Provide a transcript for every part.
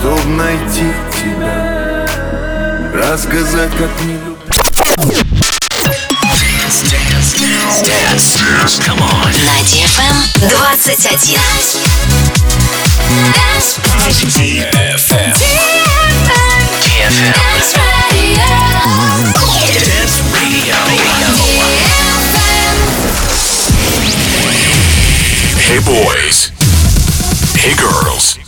Чтоб найти тебя Рассказать, как не люблю. На DFM 21. DFM. DFM. Dance Radio. Hey boys. Hey girls.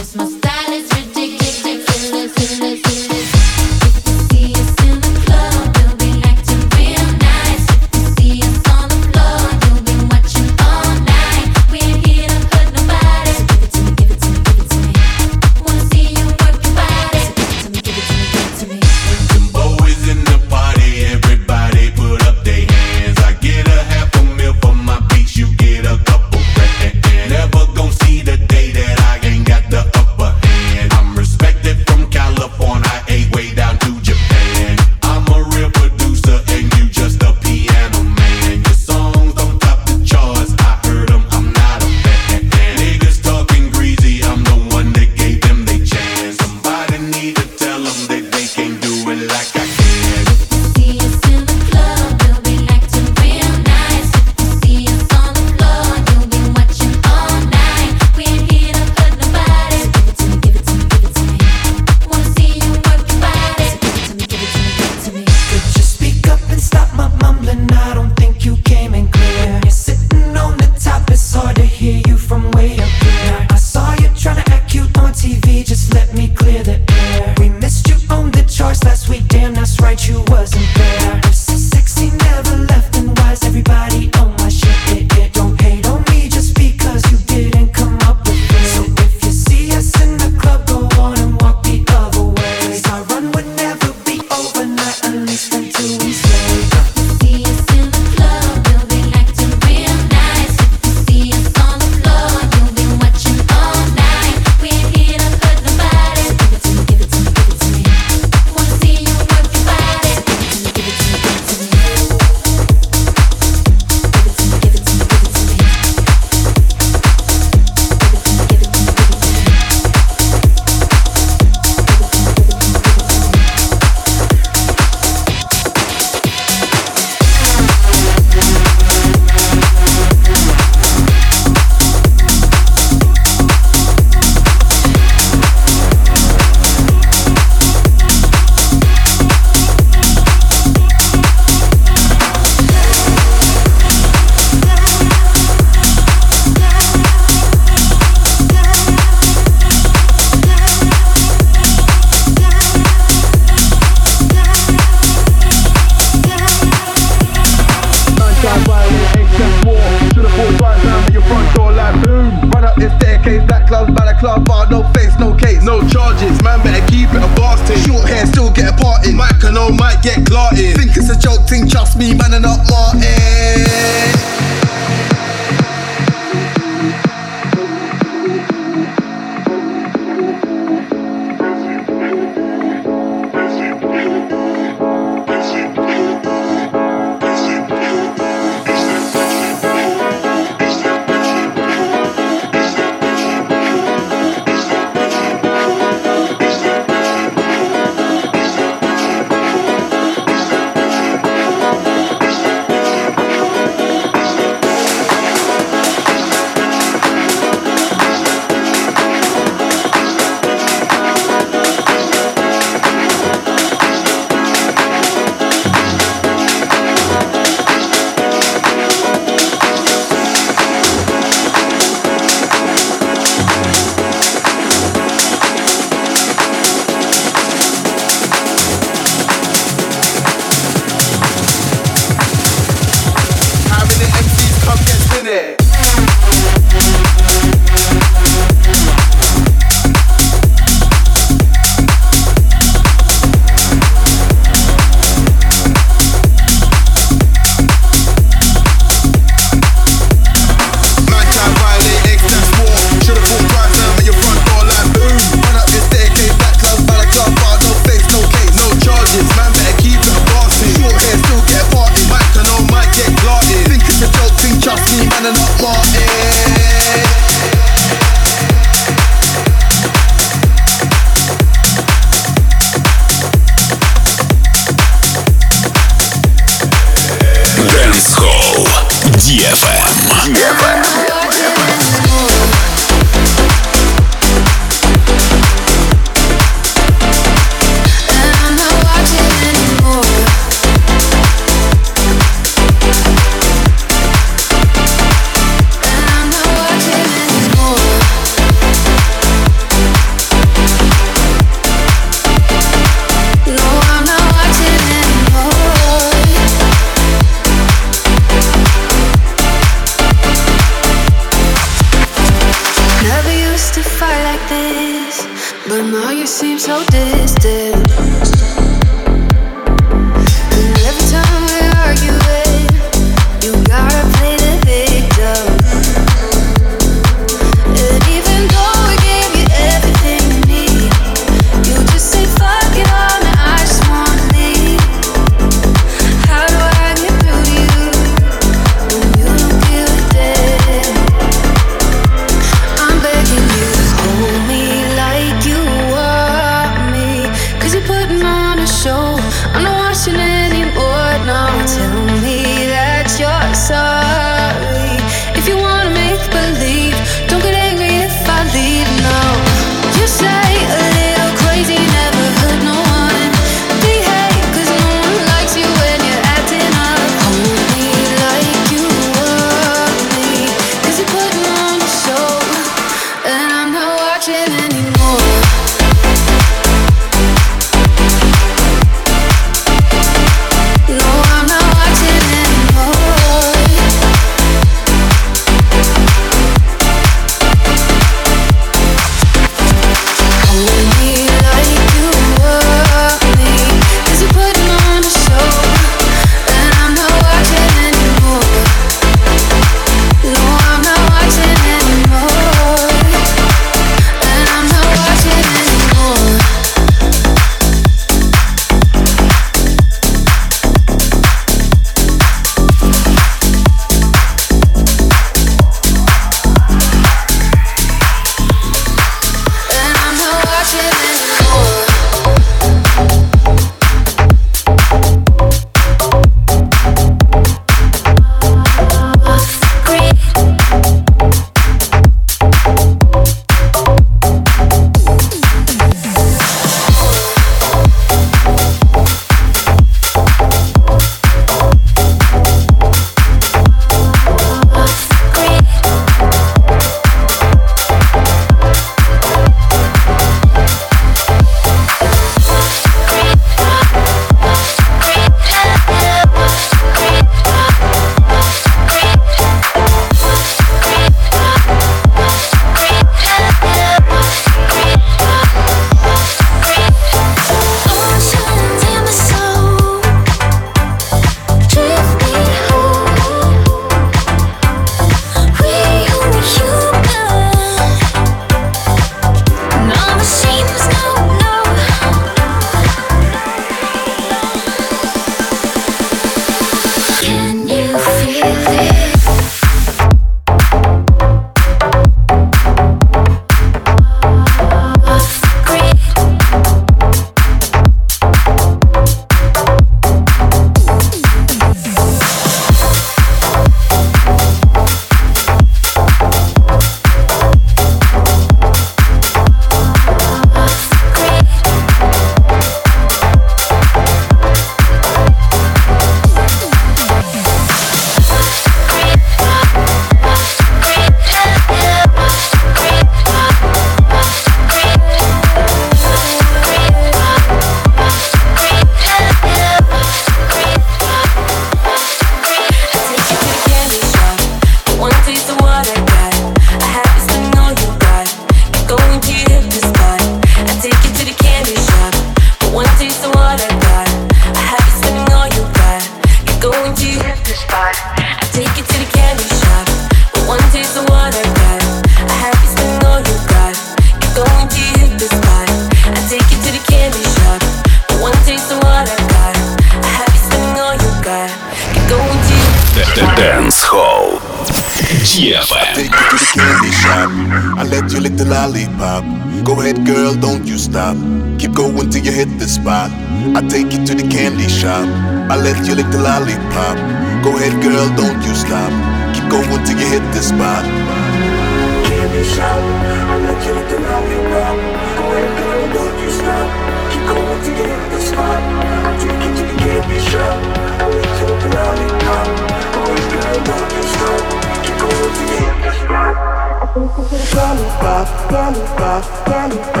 Bye.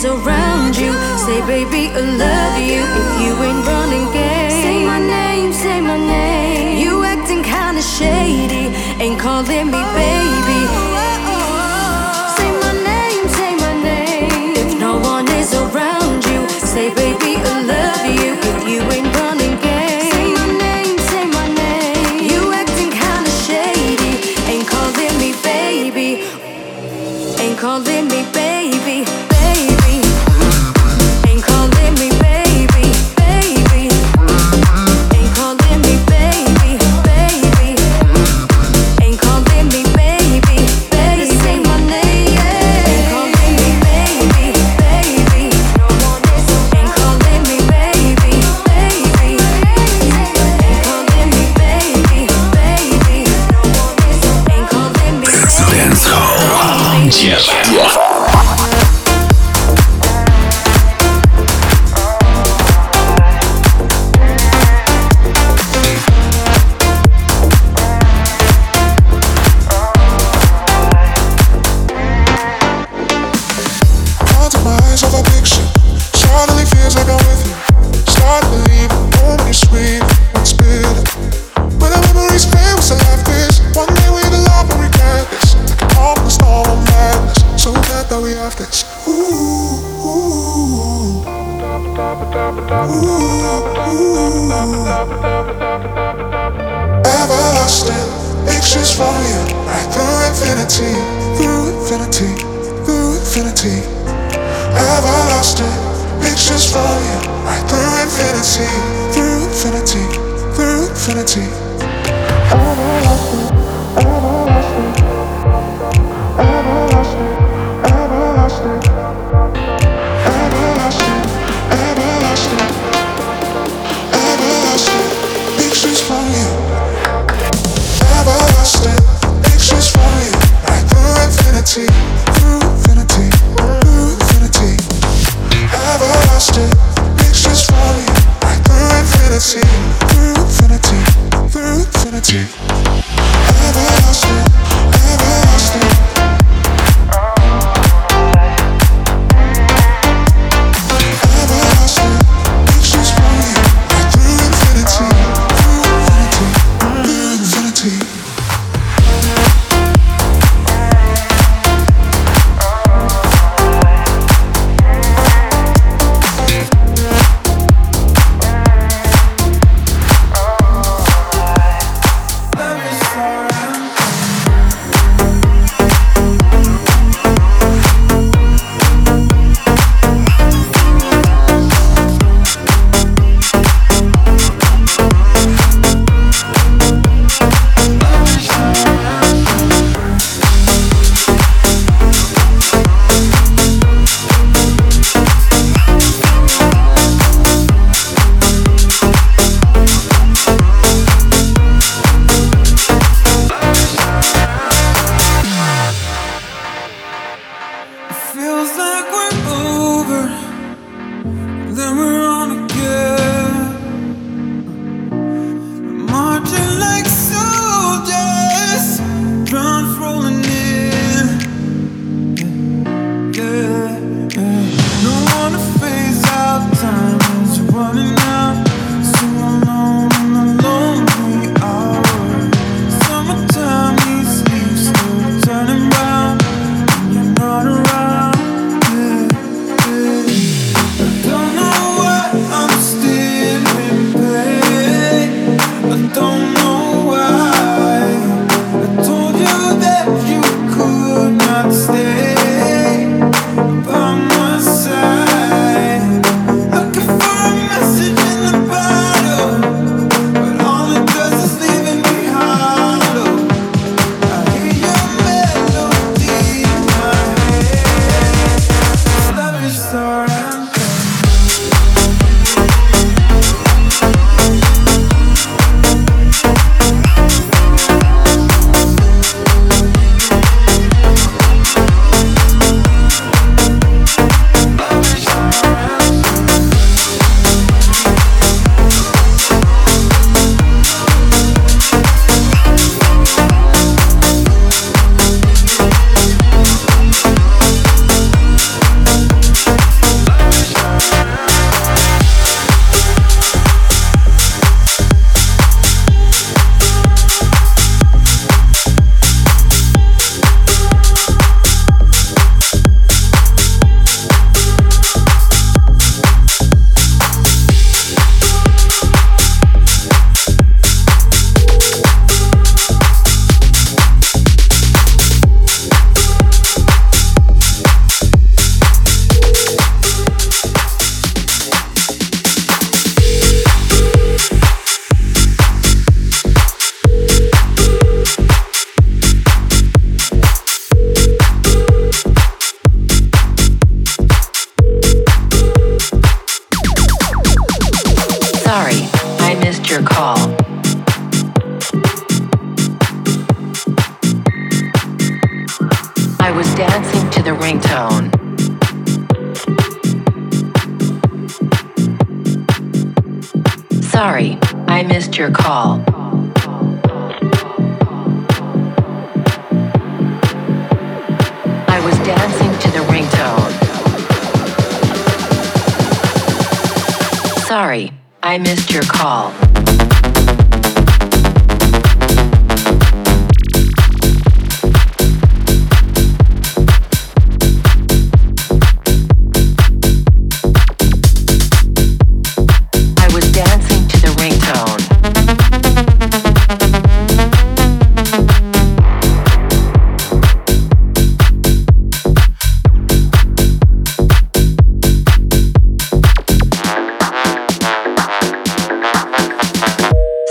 is around you. Say, baby, I love you. If you ain't running game, say my name, say my name. You acting kinda shady, ain't calling me baby. Say my name, say my name. If no one is around you, say, baby, I love you. If you ain't running. Calling me baby, baby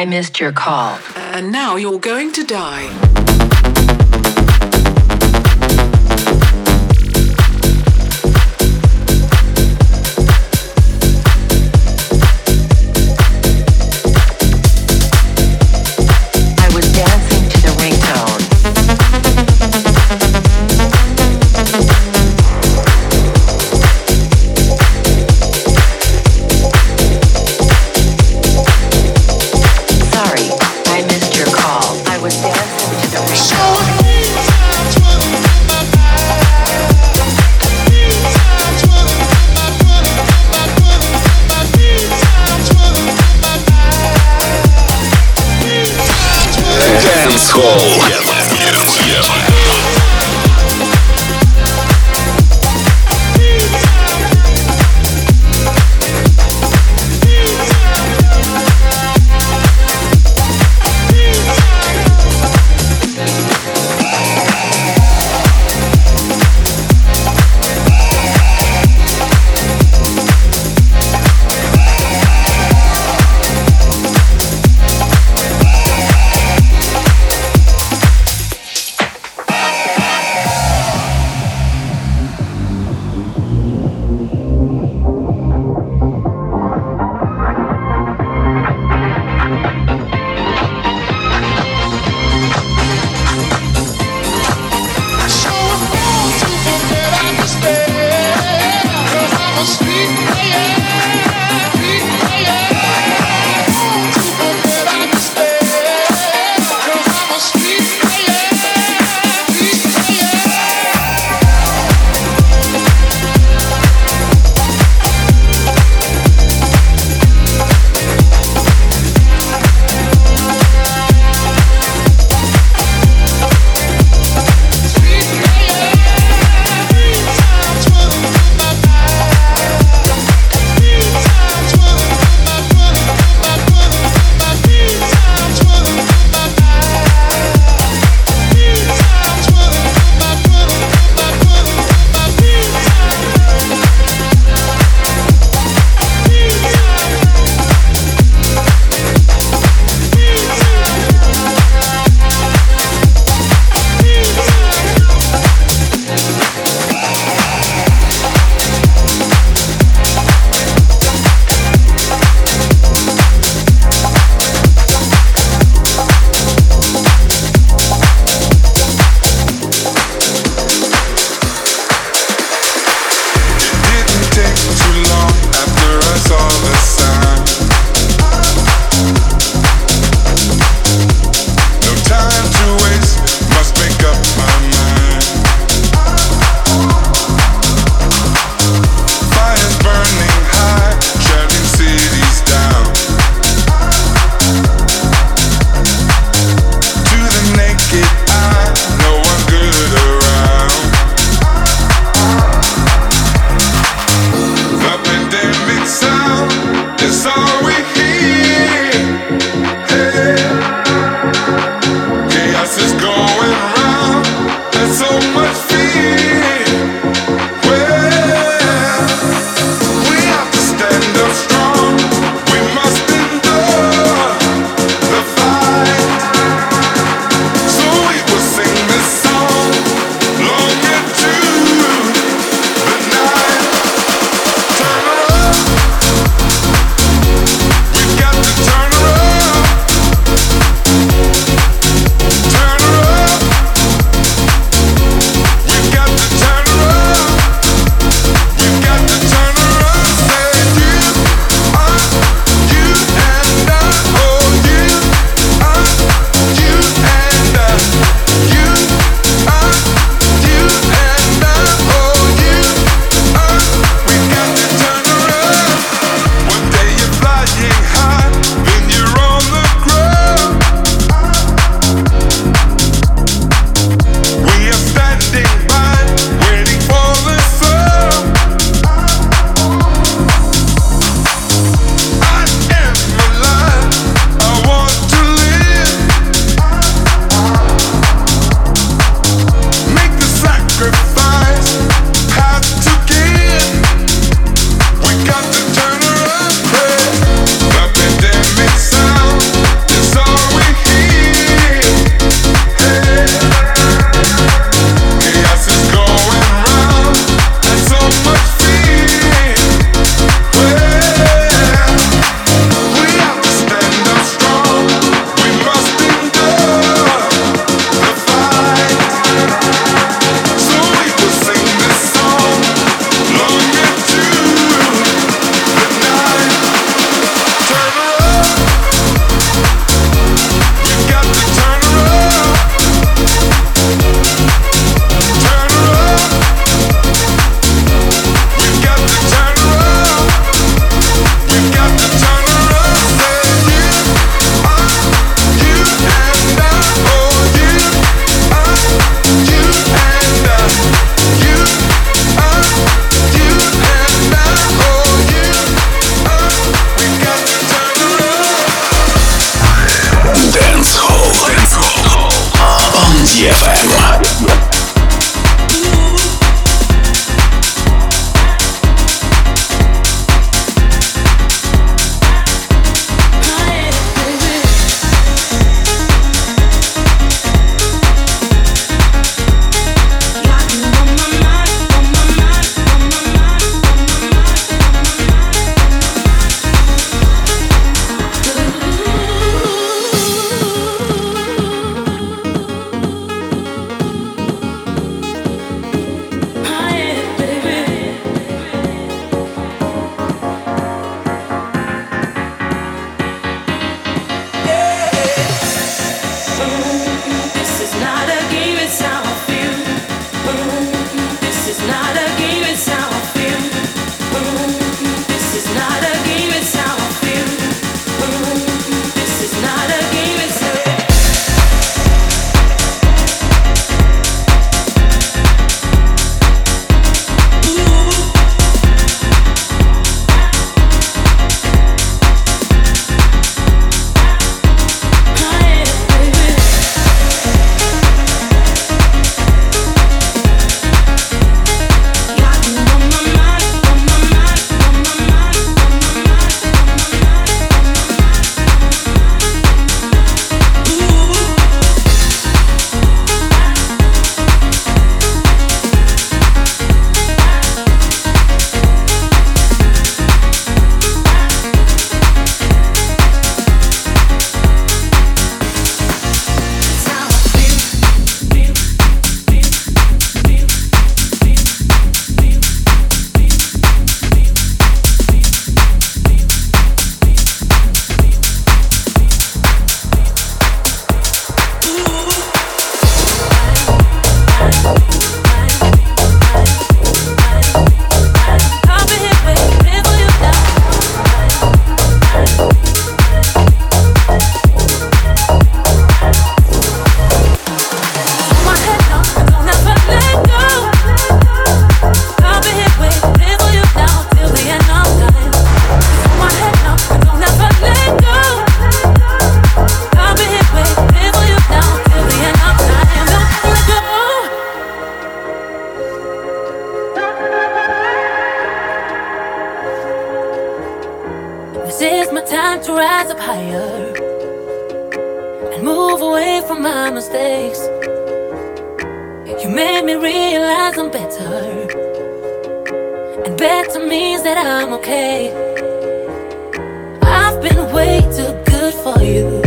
I missed your call. And now you're going to die. You made me realize I'm better. And better means that I'm okay. I've been way too good for you.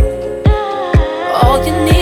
All you need.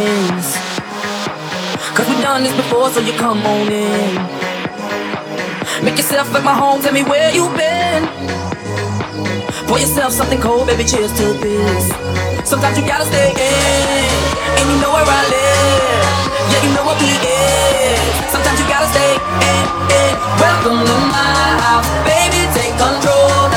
Begins. Cause we've done this before, so you come on in. Make yourself at my home, tell me where you've been. Pour yourself something cold, baby, cheers to this. Sometimes you gotta stay in, and you know where I live. Yeah, you know what we is. Sometimes you gotta stay in, in. Welcome to my house, baby, take control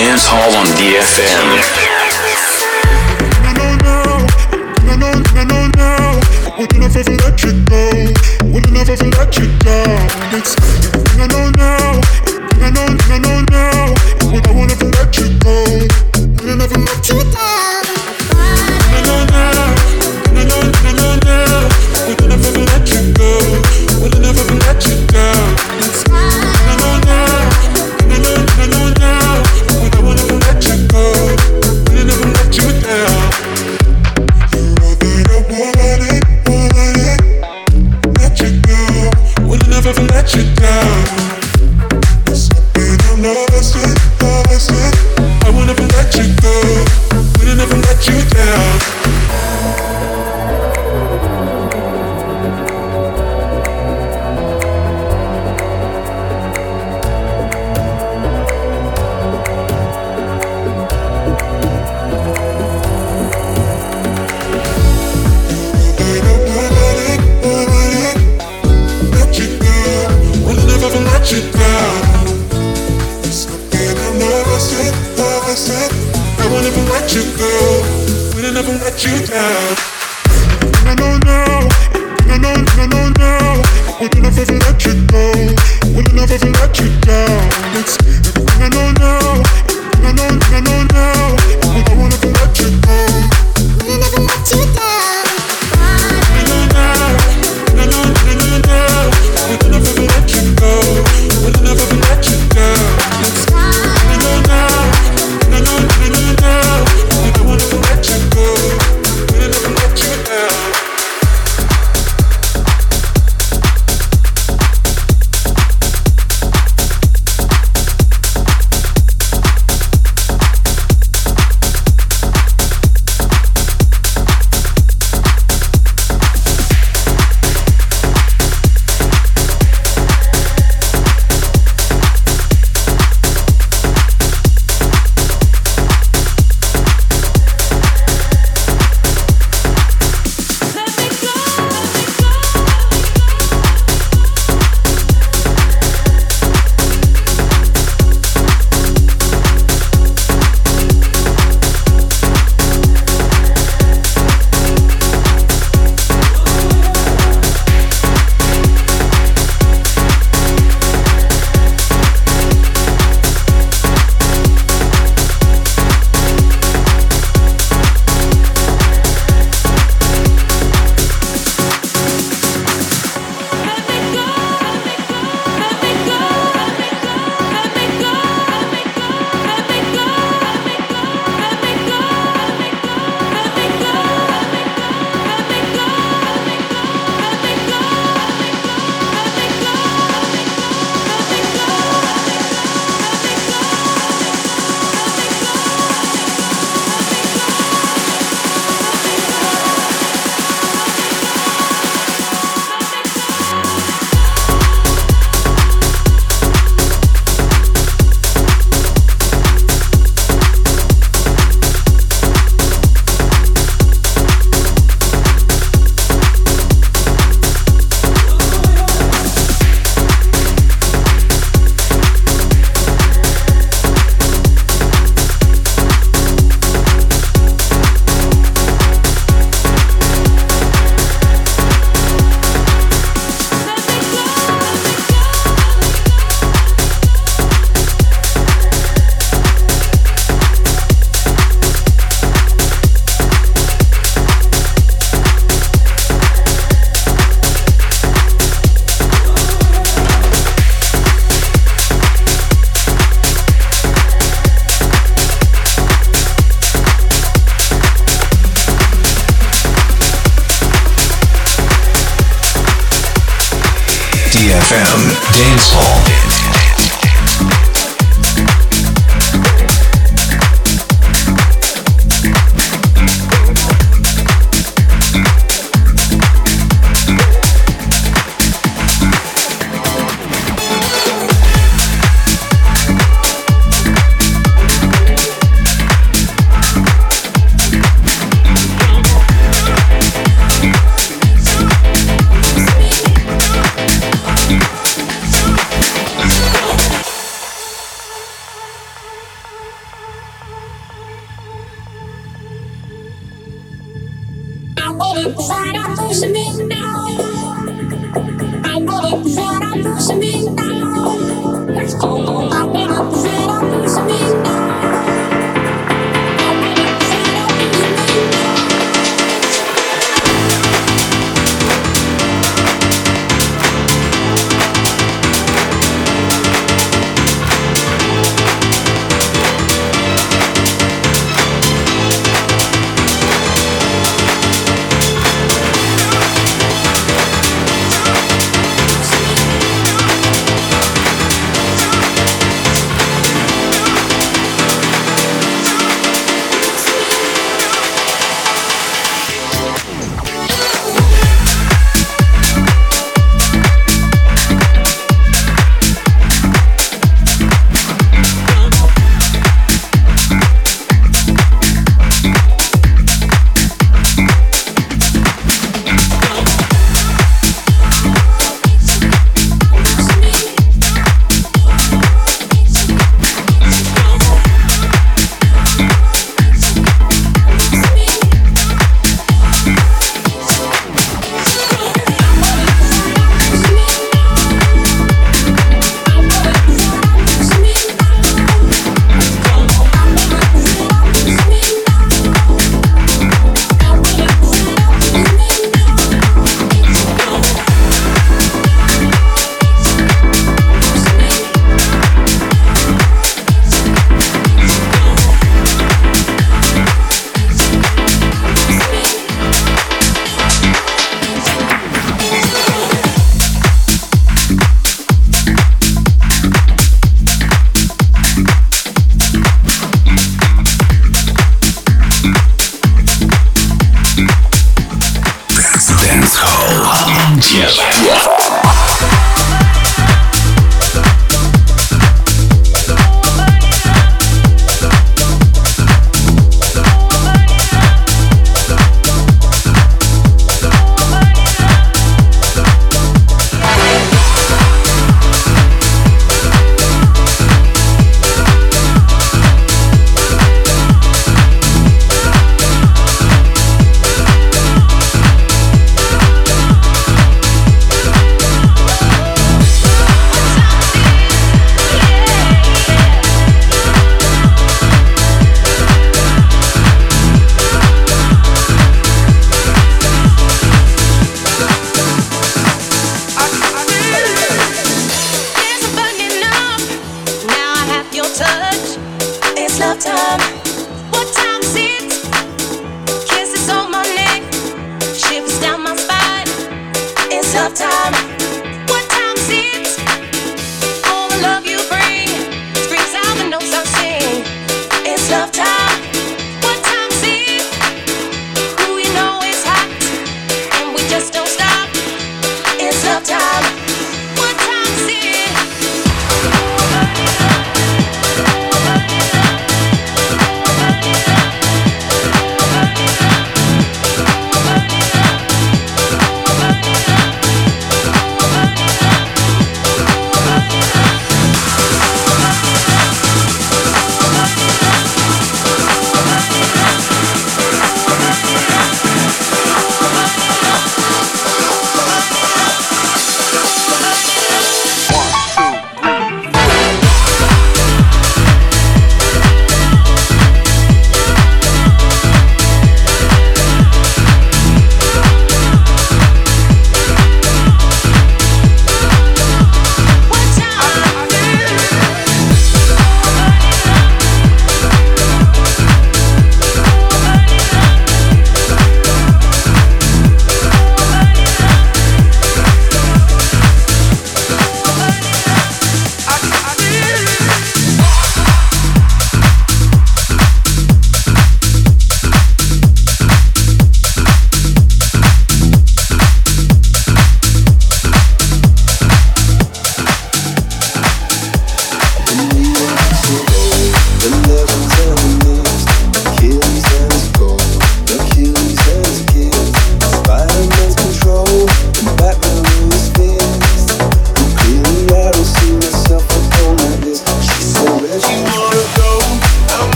Dance Hall on DFM. We never let you go. We never let you down. It's no, no, no, no, no, no. We won't let you go.